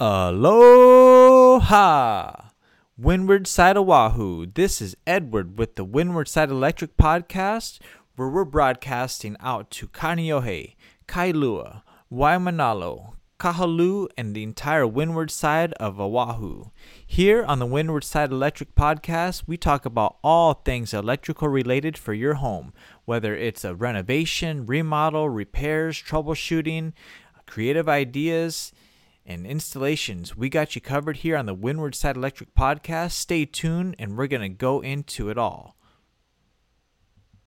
Aloha! Windward Side Oahu. This is Edward with the Windward Side Electric Podcast, where we're broadcasting out to Kaneohe, Kailua, Waimanalo, Kahaluu, and the entire windward side of Oahu. Here on the Windward Side Electric Podcast, we talk about all things electrical related for your home, whether it's a renovation, remodel, repairs, troubleshooting, creative ideas, and installations. We got you covered here on the Windward Side Electric Podcast. Stay tuned, and we're going to go into it all.